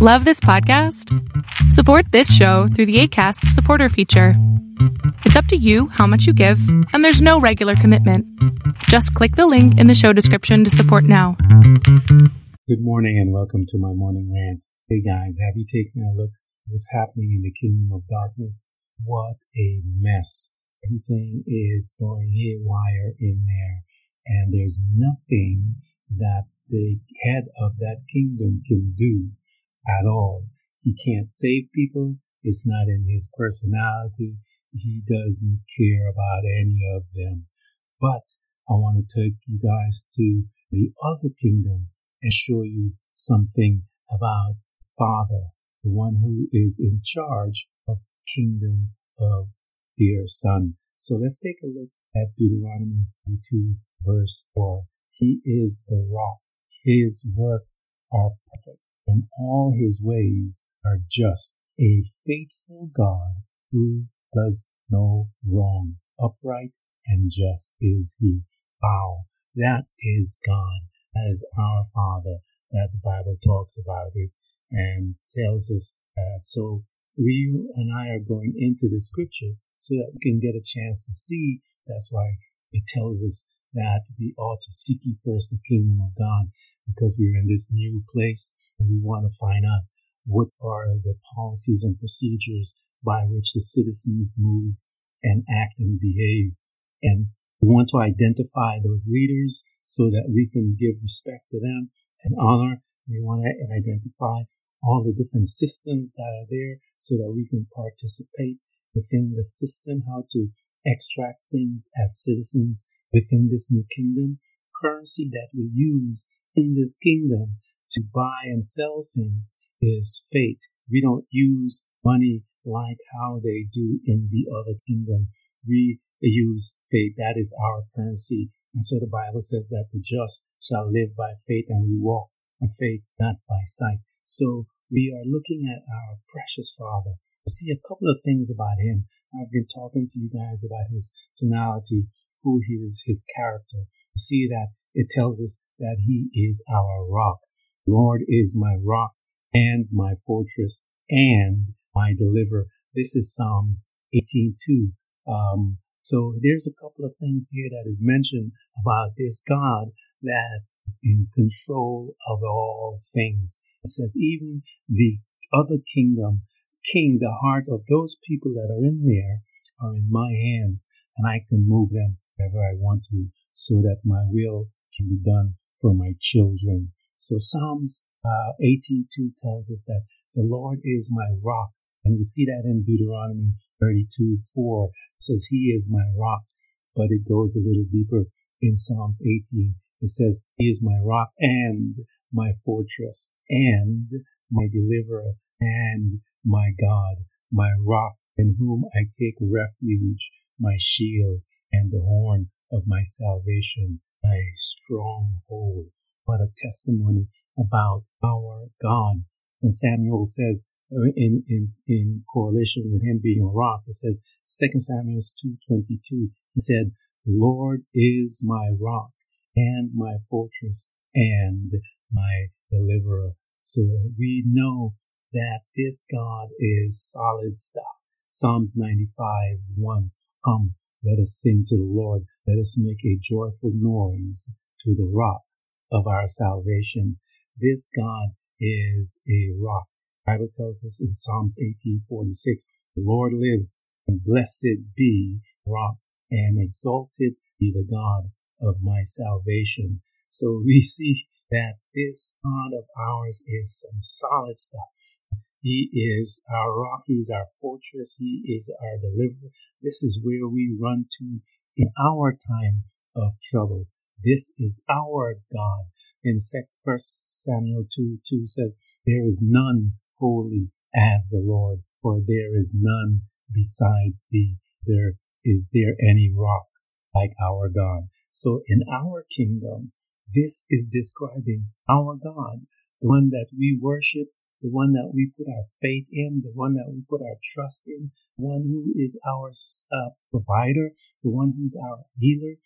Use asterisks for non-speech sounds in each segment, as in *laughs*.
Love this podcast? Support this show through the ACAST supporter feature. It's up to you how much you give, and there's no regular commitment. Just click the link in the show description to support now. Good morning and welcome to my morning rant. Hey guys, have you taken a look at what's happening in the kingdom of darkness? What a mess. Everything is going haywire in there, and there's nothing that the head of that kingdom can do at all. He can't save people. It's not in his personality. He doesn't care about any of them. But I want to take you guys to the other kingdom and show you something about Father, the one who is in charge of kingdom of dear Son. So let's take a look at Deuteronomy 2 verse 4. He is the rock. His work are perfect and all his ways are just. A faithful God who does no wrong. Upright and just is he. Wow. That is God. Is our Father that the Bible talks about it and tells us that. So we and I are going into the scripture so that we can get a chance to see. That's why it tells us that we ought to seek ye first the kingdom of God because we're in this new place and we want to find out what are the policies and procedures by which the citizens move and act and behave. And we want to identify those leaders so that we can give respect to them and honor. We want to identify all the different systems that are there so that we can participate within the system, how to extract things as citizens within this new kingdom. Currency that we use in this kingdom to buy and sell things is faith. We don't use money like how they do in the other kingdom. We use faith. That is our currency. And so the Bible says that the just shall live by faith and we walk by faith, not by sight. So we are looking at our precious Father. We see a couple of things about him. I've been talking to you guys about his tonality, who he is, his character. You see that it tells us that he is our rock. Lord is my rock and my fortress and my deliverer. This is Psalms 18:2. Um, so there's a couple of things here that is mentioned about this God that is in control of all things. It says even the other kingdom, king, the heart of those people that are in there are in my hands and I can move them wherever I want to so that my will can be done for my children. So Psalms uh, 18.2 tells us that the Lord is my rock. And we see that in Deuteronomy 32.4. It says, He is my rock. But it goes a little deeper in Psalms 18. It says, He is my rock and my fortress and my deliverer and my God, my rock in whom I take refuge, my shield and the horn of my salvation a stronghold. What a testimony about our God. And Samuel says, in, in, in correlation with him being a rock, it says, 2 Samuel 2.22, he said, the Lord is my rock and my fortress and my deliverer. So we know that this God is solid stuff. Psalms 95, 1. Come, let us sing to the Lord. Let us make a joyful noise to the rock of our salvation. This God is a rock. The Bible tells us in Psalms 18:46, the Lord lives, and blessed be rock, and exalted be the God of my salvation. So *laughs* we see that this God of ours is some solid stuff. He is our rock. He is our fortress. He is our deliverer. This is where we run to in our time of trouble. This is our God. In First Samuel 2 2 says, There is none holy as the Lord, for there is none besides thee. There is there any rock like our God. So in our kingdom, this is describing our God, the one that we worship, the one that we put our faith in, the one that we put our trust in, one who is our uh, provider, the one who's our healer,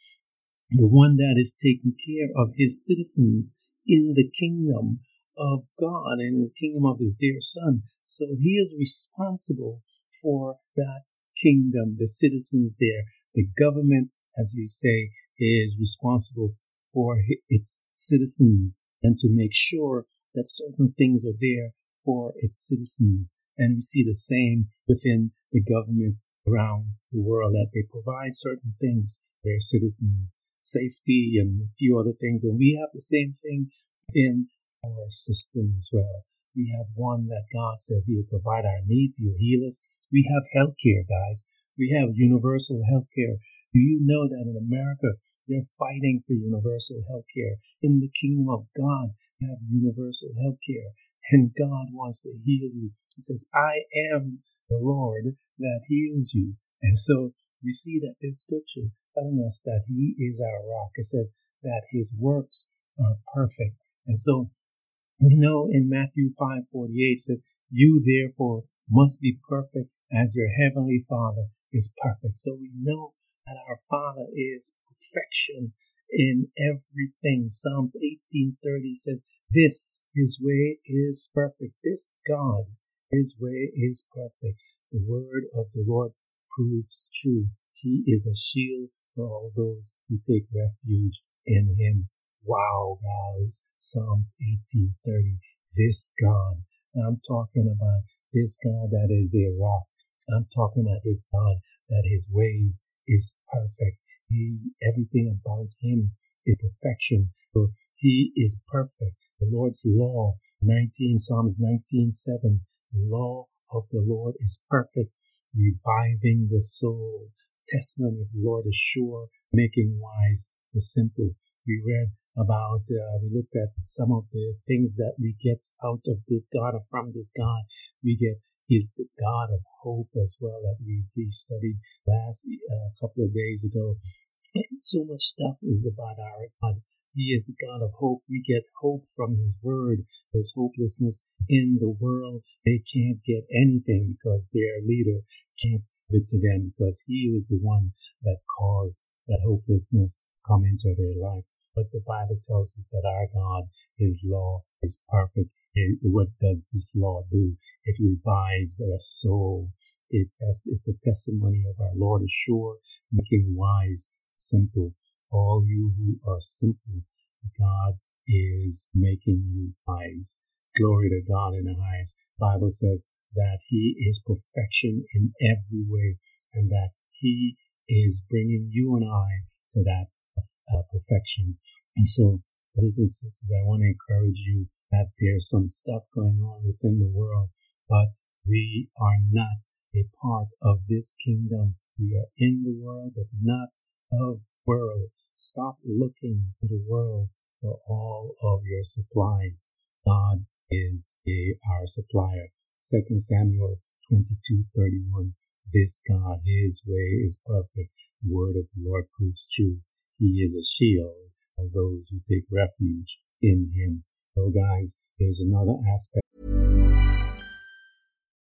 the one that is taking care of his citizens in the kingdom. of God and the kingdom of his dear son. So he is responsible for that kingdom, the citizens there. The government, as you say, is responsible for its citizens and to make sure that certain things are there for its citizens. And we see the same within the government around the world that they provide certain things for their citizens, safety and a few other things. And we have the same thing in our system as well. We have one that God says He will provide our needs, He'll heal us. We have health care, guys. We have universal health care. Do you know that in America, they're fighting for universal health care? In the kingdom of God, we have universal health care. And God wants to heal you. He says, I am the Lord that heals you. And so we see that this scripture telling us that He is our rock. It says that His works are perfect. And so we know in Matthew 5:48 says, "You therefore must be perfect as your heavenly Father is perfect." So we know that our Father is perfection in everything. Psalms 18:30 says, "This his way is perfect. This God, his way is perfect." The word of the Lord proves true. He is a shield for all those who take refuge in him. Wow, guys. Psalms 18:30. This God. I'm talking about this God that is a rock. I'm talking about this God that his ways is perfect. He, everything about him is perfection. So he is perfect. The Lord's law, 19, Psalms 19:7. The law of the Lord is perfect, reviving the soul. Testimony of the Lord is sure, making wise the simple. We read about, uh, we looked at some of the things that we get out of this God or from this God. We get, He's the God of hope as well that we, we studied last uh, couple of days ago. *clears throat* So much stuff is about our God. He is the God of hope. We get hope from His Word. There's hopelessness in the world. They can't get anything because their leader can't give it to them because He was the one that caused that hopelessness come into their life. But the Bible tells us that our God, His law is perfect. It, what does this law do? It revives our soul. It, it's a testimony of our Lord is sure, making wise simple. All you who are simple, God is making you wise. Glory to God in the highest. Bible says that He is perfection in every way, and that He is bringing you and I to that uh, perfection. And so, brothers and sisters, I want to encourage you that there's some stuff going on within the world, but we are not a part of this kingdom. We are in the world, but not of world. Stop looking to the world for all of your supplies. God is a, our supplier. 2 Samuel 22:31. This God, His way is perfect. The word of the Lord proves true. He is a shield of those who take refuge in Him. So, guys, there's another aspect.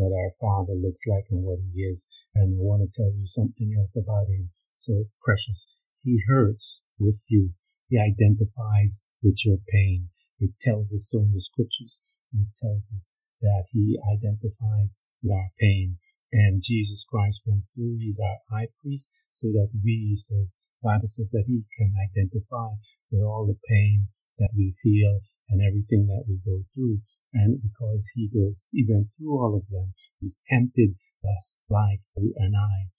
What our Father looks like and what He is. And I want to tell you something else about Him. So precious. He hurts with you. He identifies with your pain. It tells us so in the scriptures. It tells us that he identifies with our pain. And Jesus Christ went through, he's our high priest, so that we, so Bible says that he can identify with all the pain that we feel and everything that we go through. And because he goes, he went through all of them, he's tempted us like you and I.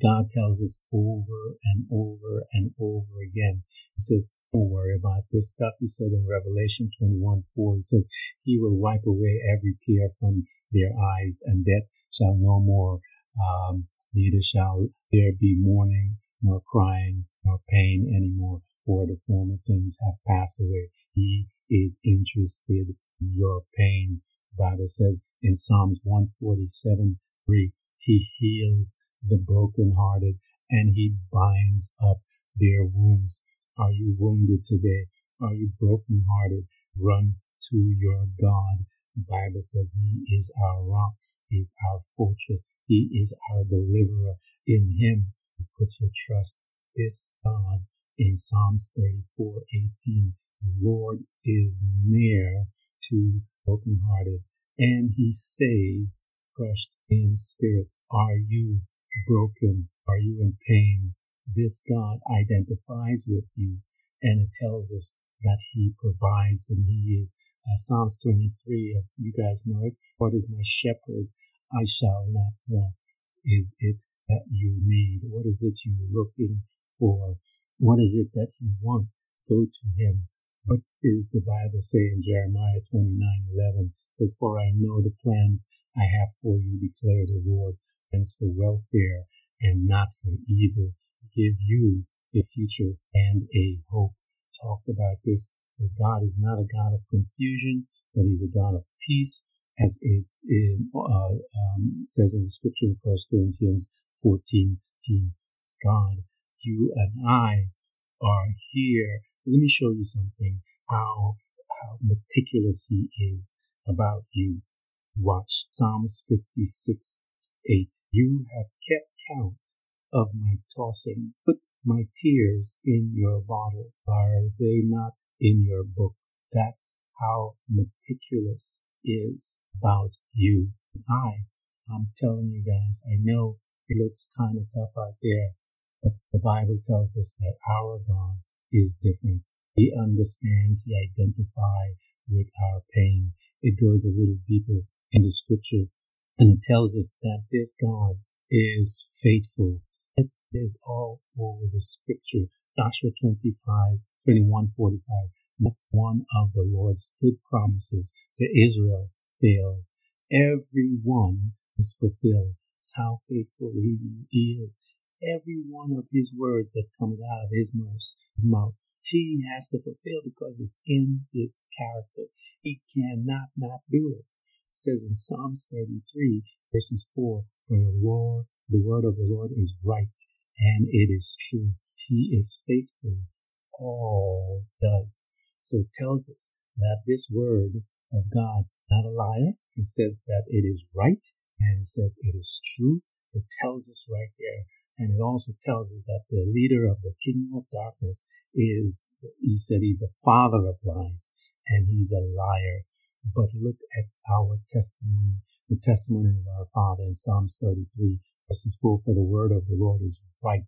God tells us over and over and over again. He says, don't worry about this stuff. He said in Revelation 21 4, he says, He will wipe away every tear from their eyes, and death shall no more, um, neither shall there be mourning, nor crying, nor pain anymore, for the former things have passed away. He is interested in your pain. The Bible says in Psalms 147, 3, He heals the brokenhearted and He binds up their wounds. Are you wounded today? Are you brokenhearted? Run to your God. The Bible says He is our rock. He is our fortress. He is our deliverer. In Him, you put your trust. This God in Psalms 34, 18, the Lord is near to brokenhearted and He saves crushed in spirit. Are you broken? Are you in pain? This God identifies with you and it tells us that he provides and he is. Uh, Psalms 23, if you guys know it, what is my shepherd? I shall not want. Is it that you need? What is it you're looking for? What is it that you want? Go to him. What is the Bible say in Jeremiah 29, 11? It says, For I know the plans I have for you, declare the Lord, plans for welfare and not for evil, give you a future and a hope talked about this, that God is not a God of confusion, but He's a God of peace, as it, uh, um, says in the scripture in 1 Corinthians 14, 14. God, you and I are here. Let me show you something, how, how meticulous He is about you. Watch Psalms 56, 8. You have kept count of my tossing. Put my tears in your bottle. Are they not in your book? That's how meticulous is about you. I, I'm telling you guys, I know it looks kind of tough out there, but the Bible tells us that our God is different. He understands, He identifies with our pain. It goes a little deeper in the scripture and it tells us that this God is faithful It is all over the scripture. Joshua 25, 21, 45. Not one of the Lord's good promises to Israel failed. Every one is fulfilled. It's how faithful he is. Every one of his words that comes out of his mouth, he has to fulfill because it's in his character. He cannot not do it. It says in Psalms 33, verses 4, For the Lord, the word of the Lord is right and it is true. He is faithful. All does. So it tells us that this word of God, not a liar. It says that it is right and it says it is true. It tells us right there. And it also tells us that the leader of the kingdom of darkness is, he said he's a father of lies and he's a liar. But look at our testimony, the testimony of our father in Psalms 33 verses 4 For the word of the Lord is right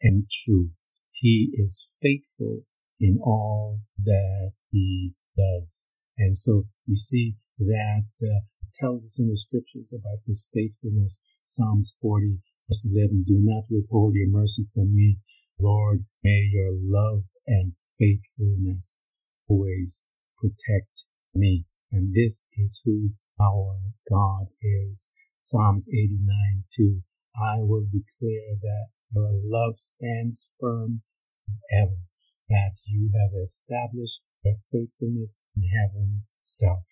and true. He is faithful in all that he does. And so you see that uh, tells us in the scriptures about this faithfulness. Psalms 40 verse 11, do not withhold your mercy from me. Lord, may your love and faithfulness always protect me. And this is who our God is. Psalms 89 2. I will declare that your love stands firm forever, that you have established your faithfulness in heaven itself.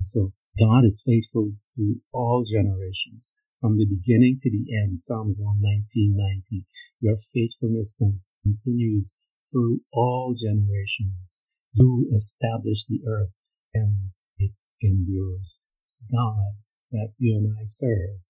So God is faithful through all generations, from the beginning to the end. Psalms 119, 90. Your faithfulness continues through all generations. You establish the earth and it endures. It's God that you and I serve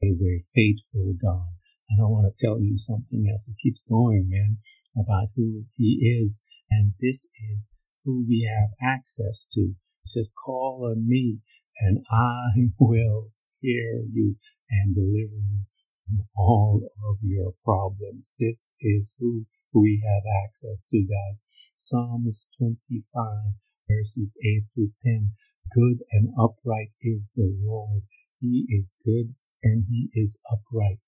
is a faithful God. And I want to tell you something as it keeps going, man, about who he is. And this is who we have access to. He says, call on me and I *laughs* will hear you and deliver you from all of your problems. This is who we have access to, guys. Psalms 25 verses 8 through 10. Good and upright is the Lord. He is good and he is upright.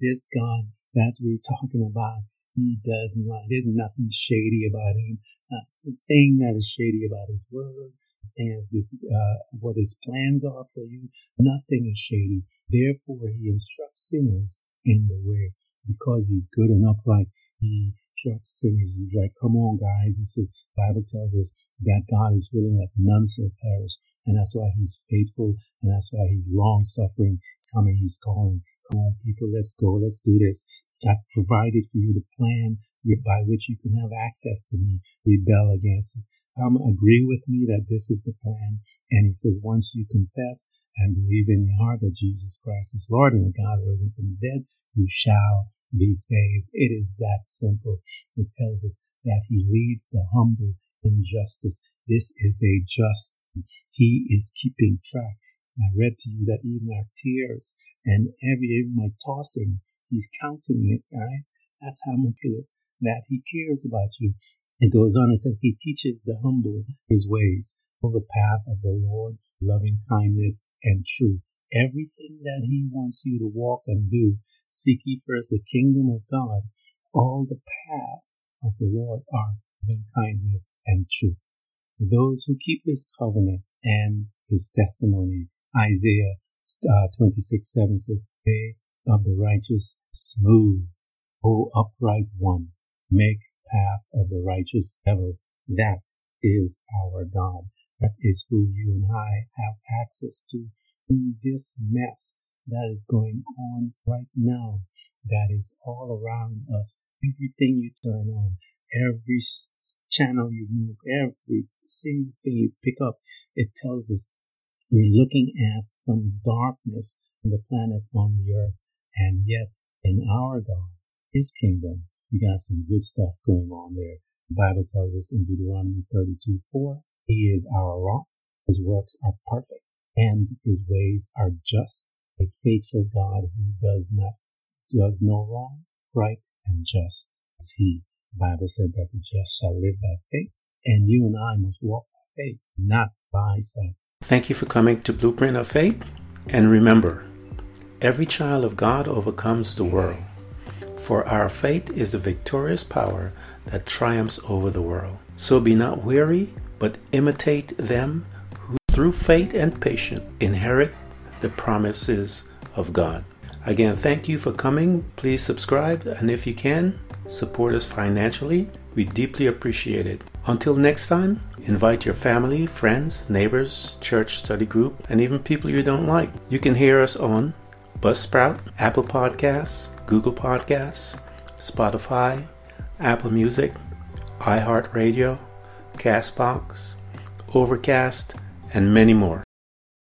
This God that we're talking about, he does not, there's nothing shady about him. Uh, the thing that is shady about his word, and this, uh, what his plans are for you, nothing is shady. Therefore, he instructs sinners in the way because he's good and upright. He instructs sinners. He's like, come on, guys. He says, Bible tells us that God is willing that none shall perish. And that's why he's faithful. And that's why he's long suffering. Coming, he's calling. Come on, people, let's go. Let's do this. I provided for you the plan by which you can have access to me. Rebel against it. Um, agree with me that this is the plan. And he says, once you confess and believe in your heart that Jesus Christ is Lord and that God rose from the dead, you shall be saved. It is that simple. It tells us that he leads the humble in justice. This is a just. He is keeping track. I read to you that even our tears and every, even my tossing, he's counting it, guys. That's how much it is that he cares about you. It goes on and says he teaches the humble his ways, for the path of the Lord, loving kindness and truth. Everything that he wants you to walk and do, seek ye first the kingdom of God. All the paths of the Lord are loving kindness and truth. Those who keep his covenant and his testimony. Isaiah uh, 26 7 says, Way of the righteous smooth, O upright one, make path of the righteous ever. That is our God. That is who you and I have access to in this mess that is going on right now, that is all around us. Everything you turn on, every channel you move, every single thing you pick up, it tells us we're looking at some darkness on the planet on the earth. And yet, in our God, His kingdom, we got some good stuff going on there. The Bible tells us in Deuteronomy 32 4, He is our rock. His works are perfect and His ways are just. A faithful God who does not, does no wrong, right and just is He. The Bible said that the just shall live by faith, and you and I must walk by faith, not by sight. Thank you for coming to Blueprint of Faith, and remember, every child of God overcomes the world. For our faith is the victorious power that triumphs over the world. So be not weary, but imitate them who through faith and patience inherit the promises of God. Again, thank you for coming. Please subscribe, and if you can, support us financially. We deeply appreciate it. Until next time, invite your family, friends, neighbors, church study group, and even people you don't like. You can hear us on Buzzsprout, Apple Podcasts, Google Podcasts, Spotify, Apple Music, iHeartRadio, Castbox, Overcast, and many more.